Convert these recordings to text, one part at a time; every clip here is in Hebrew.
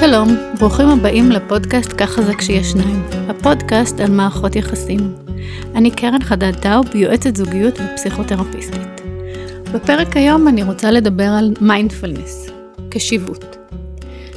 שלום, ברוכים הבאים לפודקאסט ככה זה כשיש שניים, הפודקאסט על מערכות יחסים. אני קרן חדד טאוב, יועצת זוגיות ופסיכותרפיסטית. בפרק היום אני רוצה לדבר על מיינדפלנס, קשיבות.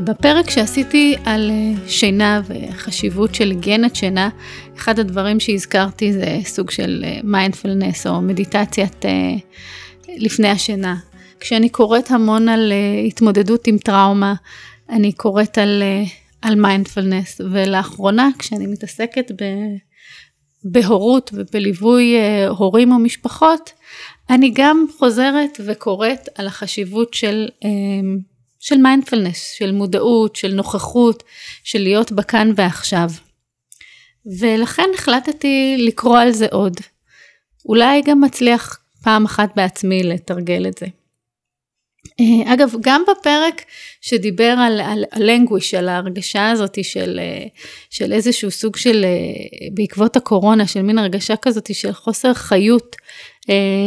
בפרק שעשיתי על אה, שינה וחשיבות של היגיינת שינה, אחד הדברים שהזכרתי זה סוג של מיינדפלנס או מדיטציית אה, לפני השינה. כשאני קוראת המון על אה, התמודדות עם טראומה, אני קוראת על, על מיינדפלנס, ולאחרונה כשאני מתעסקת ב, בהורות ובליווי הורים או משפחות, אני גם חוזרת וקוראת על החשיבות של של מיינדפלנס, של מודעות, של נוכחות, של להיות בכאן ועכשיו. ולכן החלטתי לקרוא על זה עוד. אולי גם מצליח פעם אחת בעצמי לתרגל את זה. אה, אגב, גם בפרק שדיבר על, על, על language, על ההרגשה הזאת של, אה, של איזשהו סוג של, אה, בעקבות הקורונה, של מין הרגשה כזאת של חוסר חיות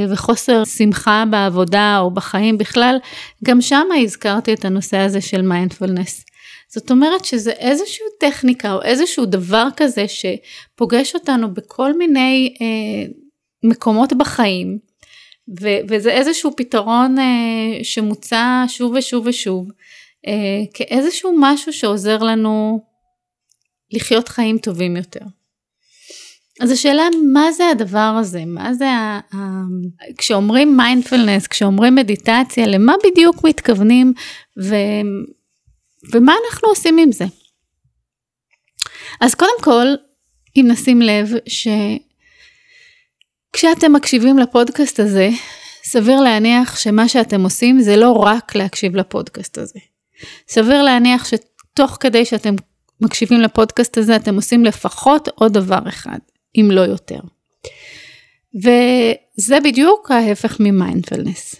וחוסר שמחה בעבודה או בחיים בכלל, גם שם הזכרתי את הנושא הזה של מיינדפולנס. זאת אומרת שזה איזושהי טכניקה או איזשהו דבר כזה שפוגש אותנו בכל מיני אה, מקומות בחיים, ו- וזה איזשהו פתרון אה, שמוצע שוב ושוב ושוב, אה, כאיזשהו משהו שעוזר לנו לחיות חיים טובים יותר. אז השאלה מה זה הדבר הזה, מה זה, ה- ה- כשאומרים מיינדפלנס, כשאומרים מדיטציה, למה בדיוק מתכוונים ו- ומה אנחנו עושים עם זה. אז קודם כל, אם נשים לב ש... כשאתם מקשיבים לפודקאסט הזה, סביר להניח שמה שאתם עושים זה לא רק להקשיב לפודקאסט הזה. סביר להניח שתוך כדי שאתם מקשיבים לפודקאסט הזה, אתם עושים לפחות עוד דבר אחד, אם לא יותר. וזה בדיוק ההפך ממיינדפלנס.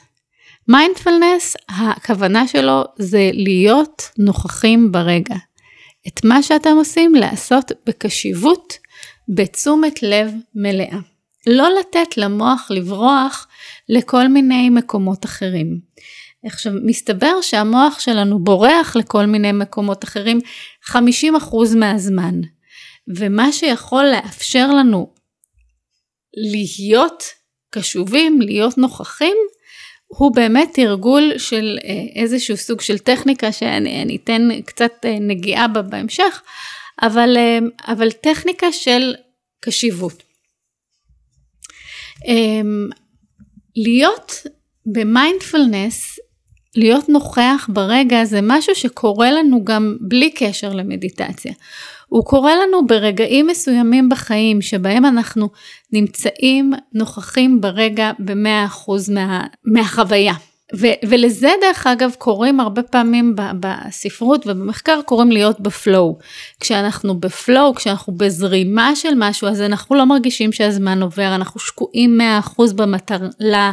מיינדפלנס, הכוונה שלו זה להיות נוכחים ברגע. את מה שאתם עושים לעשות בקשיבות, בתשומת לב מלאה. לא לתת למוח לברוח לכל מיני מקומות אחרים. עכשיו, מסתבר שהמוח שלנו בורח לכל מיני מקומות אחרים 50% מהזמן, ומה שיכול לאפשר לנו להיות קשובים, להיות נוכחים, הוא באמת תרגול של אה, איזשהו סוג של טכניקה שאני אתן קצת אה, נגיעה בה בהמשך, אבל, אה, אבל טכניקה של קשיבות. אמ, להיות במיינדפולנס, להיות נוכח ברגע זה משהו שקורה לנו גם בלי קשר למדיטציה. הוא קורה לנו ברגעים מסוימים בחיים שבהם אנחנו נמצאים נוכחים ברגע ב-100% מה, מהחוויה. ו- ולזה דרך אגב קוראים הרבה פעמים בספרות ובמחקר קוראים להיות בפלואו. כשאנחנו בפלואו, כשאנחנו בזרימה של משהו, אז אנחנו לא מרגישים שהזמן עובר, אנחנו שקועים 100% במטלה,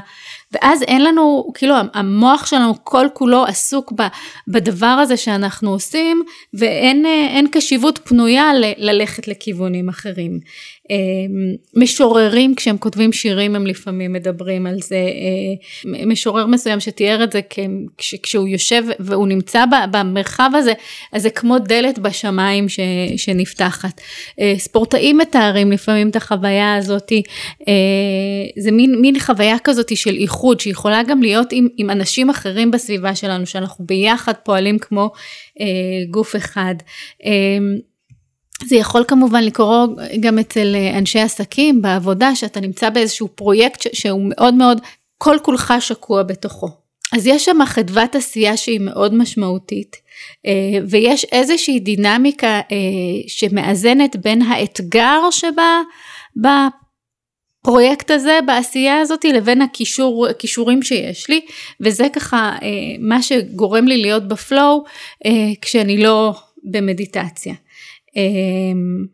ואז אין לנו, כאילו המוח שלנו כל כולו עסוק בדבר הזה שאנחנו עושים, ואין קשיבות פנויה ללכת לכיוונים אחרים. אמ, משוררים כשהם כותבים שירים הם לפעמים מדברים על זה, אה, משורר מסוים שתיאר את זה כשהוא יושב והוא נמצא במרחב הזה, אז זה כמו דלת בשמיים שנפתחת. אה, ספורטאים מתארים לפעמים את החוויה הזאת, אה, זה מין, מין חוויה כזאת של איחוד שיכולה גם להיות עם, עם אנשים אחרים בסביבה שלנו, שאנחנו ביחד פועלים כמו גוף אחד. זה יכול כמובן לקרות גם אצל אה, אנשי עסקים בעבודה, שאתה נמצא באיזשהו פרויקט שהוא מאוד מאוד כל כולך שקוע בתוכו. אז יש שם חדוות עשייה שהיא מאוד משמעותית, אה, ויש איזושהי דינמיקה אה, שמאזנת בין האתגר שבה בפרויקט הזה, בעשייה הזאת, לבין הכישור, הכישורים שיש לי, וזה ככה מה שגורם לי להיות בפלואו כשאני לא במדיטציה. אמ,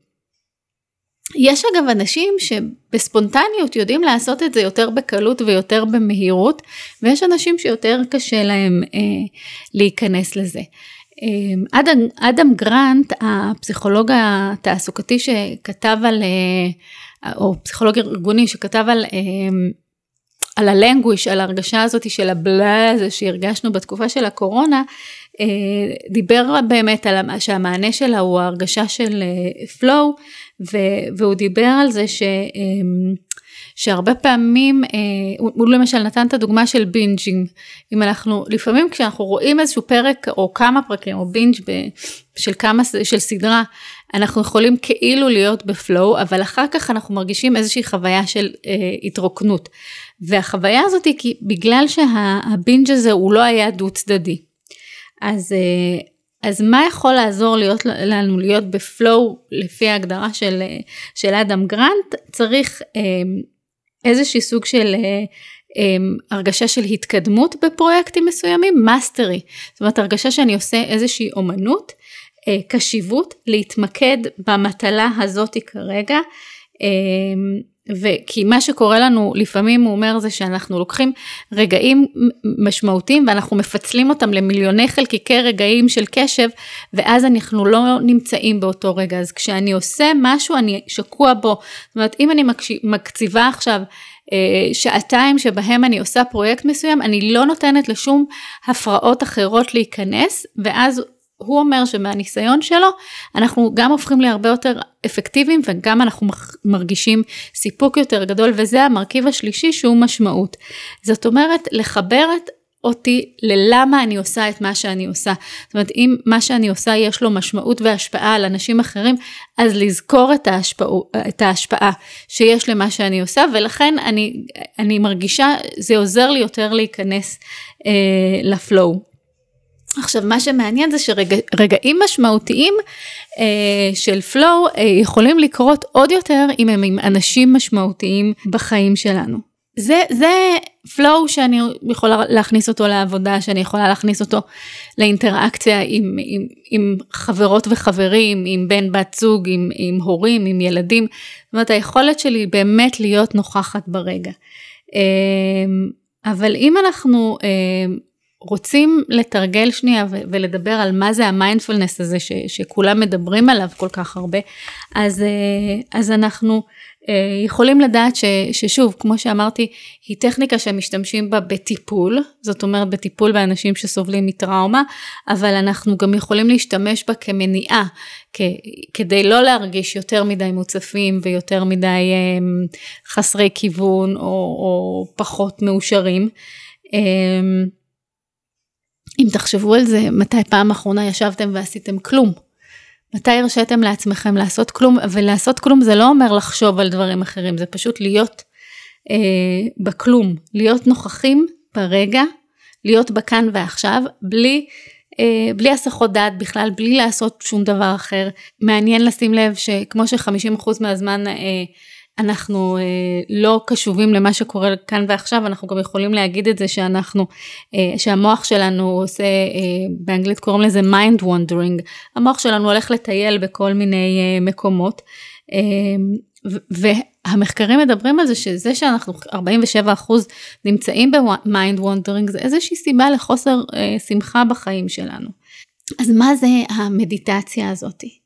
יש אגב אנשים שבספונטניות יודעים לעשות את זה יותר בקלות ויותר במהירות, ויש אנשים שיותר קשה להם אה, להיכנס לזה. אה, אדם, אדם גרנט, הפסיכולוג התעסוקתי שכתב על, אה, או פסיכולוג ארגוני שכתב על, אה, על הלנגוויש, על ההרגשה הזאת של הבלה הזה שהרגשנו בתקופה של הקורונה, דיבר באמת על שהמענה שלה הוא ההרגשה של flow, והוא דיבר על זה ש... שהרבה פעמים, אה, הוא למשל נתן את הדוגמה של binging, אם אנחנו, לפעמים כשאנחנו רואים איזשהו פרק או כמה פרקים או בינג' של כמה, של סדרה, אנחנו יכולים כאילו להיות ב flow, אבל אחר כך אנחנו מרגישים איזושהי חוויה של אה, התרוקנות. והחוויה הזאת היא כי בגלל שהבינג' הזה הוא לא היה דו צדדי. אז, אה, אז מה יכול לעזור להיות, לנו להיות ב flow לפי ההגדרה של, אה, של אדם גרנט? צריך אה, איזושהי סוג של הרגשה של התקדמות בפרויקטים מסוימים, mastery. זאת אומרת הרגשה שאני עושה איזושהי אומנות, קשיבות, להתמקד במטלה הזאתי כרגע. וכי מה שקורה לנו לפעמים הוא אומר זה שאנחנו לוקחים רגעים משמעותיים ואנחנו מפצלים אותם למיליוני חלקיקי רגעים של קשב ואז אנחנו לא נמצאים באותו רגע. אז כשאני עושה משהו אני שקוע בו. זאת אומרת אם אני מקציבה עכשיו אה, שעתיים שבהם אני עושה פרויקט מסוים אני לא נותנת לשום הפרעות אחרות להיכנס ואז הוא אומר שמהניסיון שלו אנחנו גם הופכים להרבה יותר אפקטיביים וגם אנחנו מרגישים סיפוק יותר גדול וזה המרכיב השלישי שהוא משמעות. זאת אומרת לחבר את אותי ללמה אני עושה את מה שאני עושה. זאת אומרת אם מה שאני עושה יש לו משמעות והשפעה על אנשים אחרים אז לזכור את, ההשפע, את ההשפעה שיש למה שאני עושה ולכן אני, אני מרגישה זה עוזר לי יותר להיכנס אה, לפלואו. עכשיו מה שמעניין זה שרגעים משמעותיים אה, של פלואו אה, יכולים לקרות עוד יותר אם הם עם אנשים משמעותיים בחיים שלנו. זה, זה פלואו שאני יכולה להכניס אותו לעבודה, שאני יכולה להכניס אותו לאינטראקציה עם, עם, עם חברות וחברים, עם בן בת זוג, עם, עם הורים, עם ילדים. זאת אומרת היכולת שלי באמת להיות נוכחת ברגע. אה, אבל אם אנחנו אה, רוצים לתרגל שנייה ולדבר על מה זה המיינדפולנס הזה ש- שכולם מדברים עליו כל כך הרבה, אז, אה, אז אנחנו אה, יכולים לדעת ש- ששוב, כמו שאמרתי, היא טכניקה שמשתמשים בה בטיפול, זאת אומרת בטיפול באנשים שסובלים מטראומה, אבל אנחנו גם יכולים להשתמש בה כמניעה, כדי לא להרגיש יותר מדי מוצפים ויותר מדי אה, חסרי כיוון או, או פחות מאושרים. אם תחשבו על זה, מתי פעם אחרונה ישבתם ועשיתם כלום? מתי הרשיתם לעצמכם לעשות כלום? ולעשות כלום זה לא אומר לחשוב על דברים אחרים, זה פשוט להיות אה, בכלום, להיות נוכחים ברגע, להיות בכאן ועכשיו, בלי, אה, בלי הסחות דעת בכלל, בלי לעשות שום דבר אחר. מעניין לשים לב שכמו ש-50% מהזמן אה, אנחנו אה, לא קשובים למה שקורה כאן ועכשיו, אנחנו גם יכולים להגיד את זה שאנחנו, אה, שהמוח שלנו עושה, אה, באנגלית קוראים לזה mind wandering, המוח שלנו הולך לטייל בכל מיני אה, מקומות. אה, והמחקרים מדברים על זה שזה שאנחנו 47% נמצאים ב mind wandering זה איזושהי סיבה לחוסר אה, שמחה בחיים שלנו. אז מה זה המדיטציה הזאתי?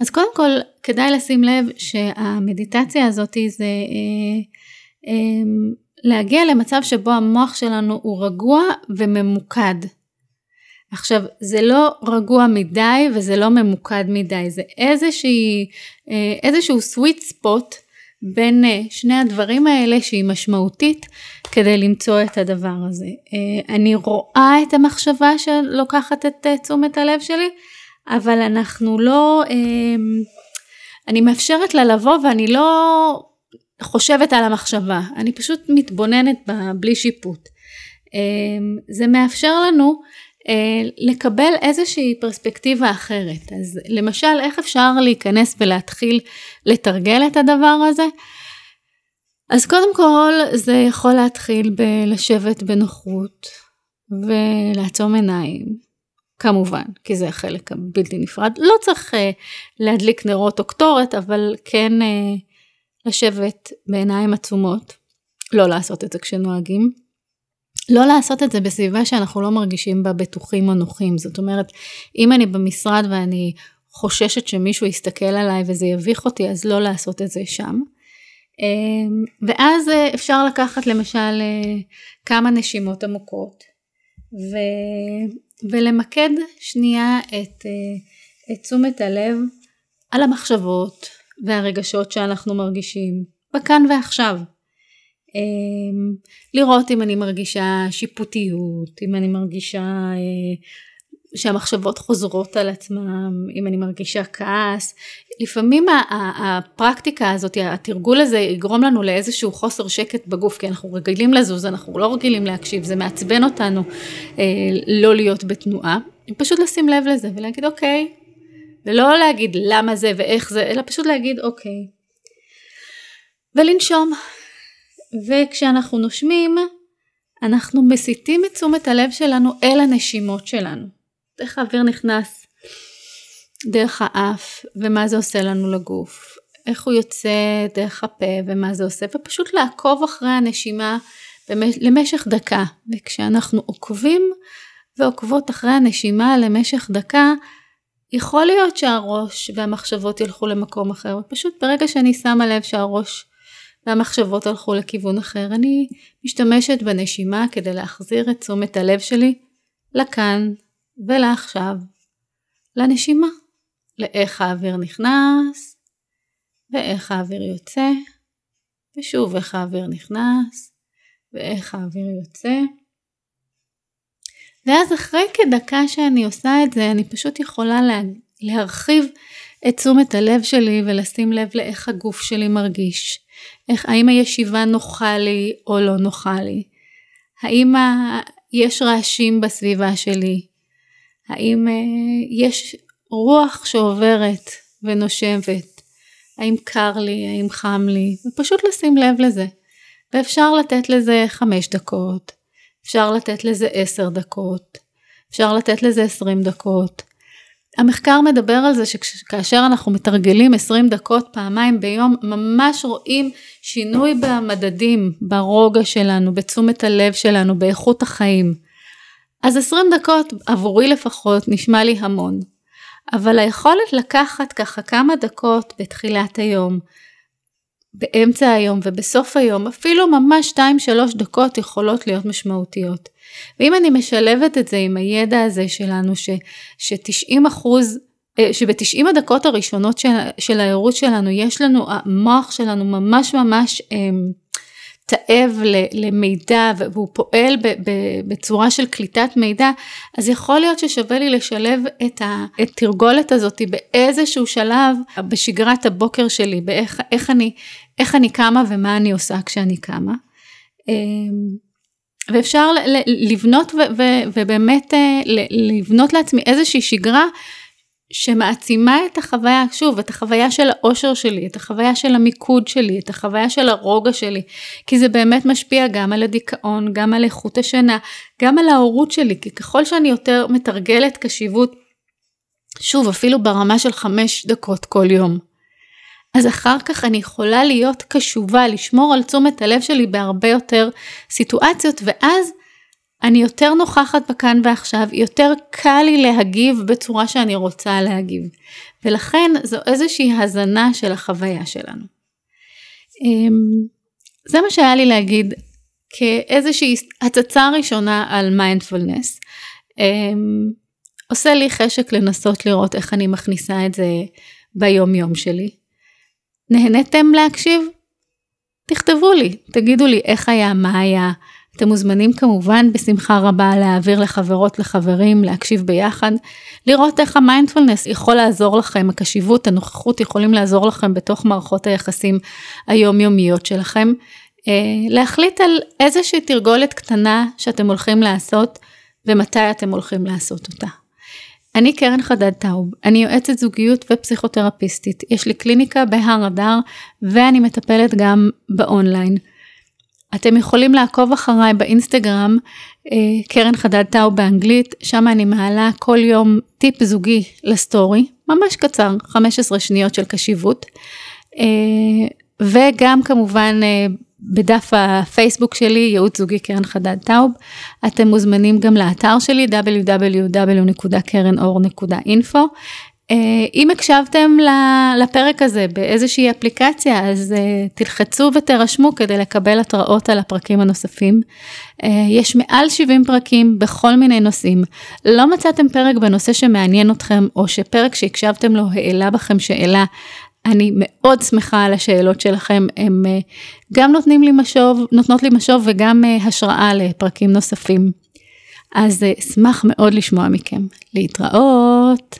אז קודם כל כדאי לשים לב שהמדיטציה הזאת זה אה, אה, להגיע למצב שבו המוח שלנו הוא רגוע וממוקד. עכשיו זה לא רגוע מדי וזה לא ממוקד מדי, זה איזושהי, אה, איזשהו sweet spot בין אה, שני הדברים האלה שהיא משמעותית כדי למצוא את הדבר הזה. אה, אני רואה את המחשבה שלוקחת את תשומת הלב שלי, אבל אנחנו לא, אמ, אני מאפשרת לה לבוא ואני לא חושבת על המחשבה, אני פשוט מתבוננת בה בלי שיפוט. אמ, זה מאפשר לנו אה, לקבל איזושהי פרספקטיבה אחרת. אז למשל, איך אפשר להיכנס ולהתחיל לתרגל את הדבר הזה? אז קודם כל, זה יכול להתחיל בלשבת בנוחות ולעצום עיניים כמובן, כי זה החלק הבלתי נפרד. לא צריך uh, להדליק נרות או קטורת, אבל כן uh, לשבת בעיניים עצומות, לא לעשות את זה כשנוהגים. לא לעשות את זה בסביבה שאנחנו לא מרגישים בה בטוחים או נוחים. זאת אומרת, אם אני במשרד ואני חוששת שמישהו יסתכל עליי וזה יביך אותי, אז לא לעשות את זה שם. ואז אפשר לקחת למשל כמה נשימות עמוקות ו, ולמקד שנייה את, את תשומת הלב על המחשבות והרגשות שאנחנו מרגישים בכאן ועכשיו. אמ, לראות אם אני מרגישה שיפוטיות, אם אני מרגישה אה, שהמחשבות חוזרות על עצמם, אם אני מרגישה כעס. לפעמים הפרקטיקה הזאת, התרגול הזה יגרום לנו לאיזשהו חוסר שקט בגוף, כי אנחנו רגילים לזוז, אנחנו לא רגילים להקשיב, זה מעצבן אותנו אה, לא להיות בתנועה. פשוט לשים לב לזה ולהגיד אוקיי, ולא להגיד למה זה ואיך זה, אלא פשוט להגיד אוקיי. ולנשום. וכשאנחנו נושמים, אנחנו מסיטים את תשומת הלב שלנו אל הנשימות שלנו. איך האוויר נכנס דרך האף, ומה זה עושה לנו לגוף. איך הוא יוצא דרך הפה, ומה זה עושה, ופשוט לעקוב אחרי הנשימה למשך דקה. וכשאנחנו עוקבים ועוקבות אחרי הנשימה למשך דקה, יכול להיות שהראש והמחשבות ילכו למקום אחר, פשוט ברגע שאני שמה לב שהראש והמחשבות הלכו לכיוון אחר, אני משתמשת בנשימה כדי להחזיר את תשומת הלב שלי לכאן ולעכשיו, לנשימה, לאיך האוויר נכנס ואיך האוויר יוצא, ושוב איך האוויר נכנס ואיך האוויר יוצא. ואז אחרי כדקה שאני עושה את זה, אני פשוט יכולה לה, להרחיב את תשומת הלב שלי ולשים לב לאיך הגוף שלי מרגיש. איך, האם הישיבה נוחה לי או לא נוחה לי? האם ה, יש רעשים בסביבה שלי? האם uh, יש רוח שעוברת ונושבת? האם קר לי? האם חם לי? ופשוט לשים לב לזה. ואפשר לתת לזה חמש דקות, אפשר לתת לזה עשר דקות, אפשר לתת לזה עשרים דקות. המחקר מדבר על זה שכאשר אנחנו מתרגלים 20 דקות פעמיים ביום, ממש רואים שינוי במדדים, ברוגע שלנו, בתשומת הלב שלנו, באיכות החיים. אז 20 דקות עבורי לפחות נשמע לי המון. אבל היכולת לקחת ככה כמה דקות בתחילת היום, באמצע היום ובסוף היום, אפילו ממש 2-3 דקות יכולות להיות משמעותיות. ואם אני משלבת את זה עם הידע הזה שלנו, ש, ש-90 אחוז, אה, שב-90 הדקות הראשונות של, של הערות שלנו, יש לנו, המוח שלנו ממש ממש אמ, תאב למידע והוא פועל בצורה של קליטת מידע, אז יכול להיות ששווה לי לשלב את התרגולת הזאת באיזשהו שלב בשגרת הבוקר שלי, באיך אני, איך אני קמה ומה אני עושה כשאני קמה. אמ, ואפשר לבנות ובאמת אה, לבנות לעצמי איזושהי שגרה שמעצימה את החוויה, שוב, את החוויה של האושר שלי, את החוויה של המיקוד שלי, את החוויה של הרוגע שלי, כי זה באמת משפיע גם על הדיכאון, גם על איכות השינה, גם על ההורות שלי, כי ככל שאני יותר מתרגלת קשיבות, שוב, אפילו ברמה של חמש דקות כל יום, אז אחר כך אני יכולה להיות קשובה, לשמור על תשומת הלב שלי בהרבה יותר סיטואציות, ואז אני יותר נוכחת בכאן ועכשיו, יותר קל לי להגיב בצורה שאני רוצה להגיב. ולכן זו איזושהי הזנה של החוויה שלנו. אמ, זה מה שהיה לי להגיד כאיזושהי הצצה ראשונה על מיינדפולנס. אמ, עושה לי חשק לנסות לראות איך אני מכניסה את זה ביום יום שלי. נהניתם להקשיב? תכתבו לי, תגידו לי איך היה, מה היה. אתם מוזמנים כמובן בשמחה רבה להעביר לחברות, לחברים, להקשיב ביחד, לראות איך המיינדפולנס יכול לעזור לכם, הקשיבות, הנוכחות יכולים לעזור לכם בתוך מערכות היחסים היומיומיות שלכם. אה, להחליט על איזושהי תרגולת קטנה שאתם הולכים לעשות ומתי אתם הולכים לעשות אותה. אני קרן חדד טאוב, אני יועצת זוגיות ופסיכותרפיסטית, יש לי קליניקה בהר אדר ואני מטפלת גם באונליין. אתם יכולים לעקוב אחריי באינסטגרם, אה, קרן חדד טאוב באנגלית, שם אני מעלה כל יום טיפ זוגי לסטורי, ממש קצר, 15 שניות של קשיבות. אה, וגם כמובן אה, בדף הפייסבוק שלי, ייעוץ זוגי קרן חדד טאוב. אתם מוזמנים גם לאתר שלי, www.קרנאור.info. אם הקשבתם לפרק הזה באיזושהי אפליקציה, אז תלחצו ותירשמו כדי לקבל התראות על הפרקים הנוספים. יש מעל 70 פרקים בכל מיני נושאים. לא מצאתם פרק בנושא שמעניין אתכם, או שפרק שהקשבתם לו העלה בכם שאלה, אני מאוד שמחה על השאלות שלכם, הן גם נותנים לי משוב, נותנות לי משוב וגם השראה לפרקים נוספים. אז אשמח מאוד לשמוע מכם. להתראות.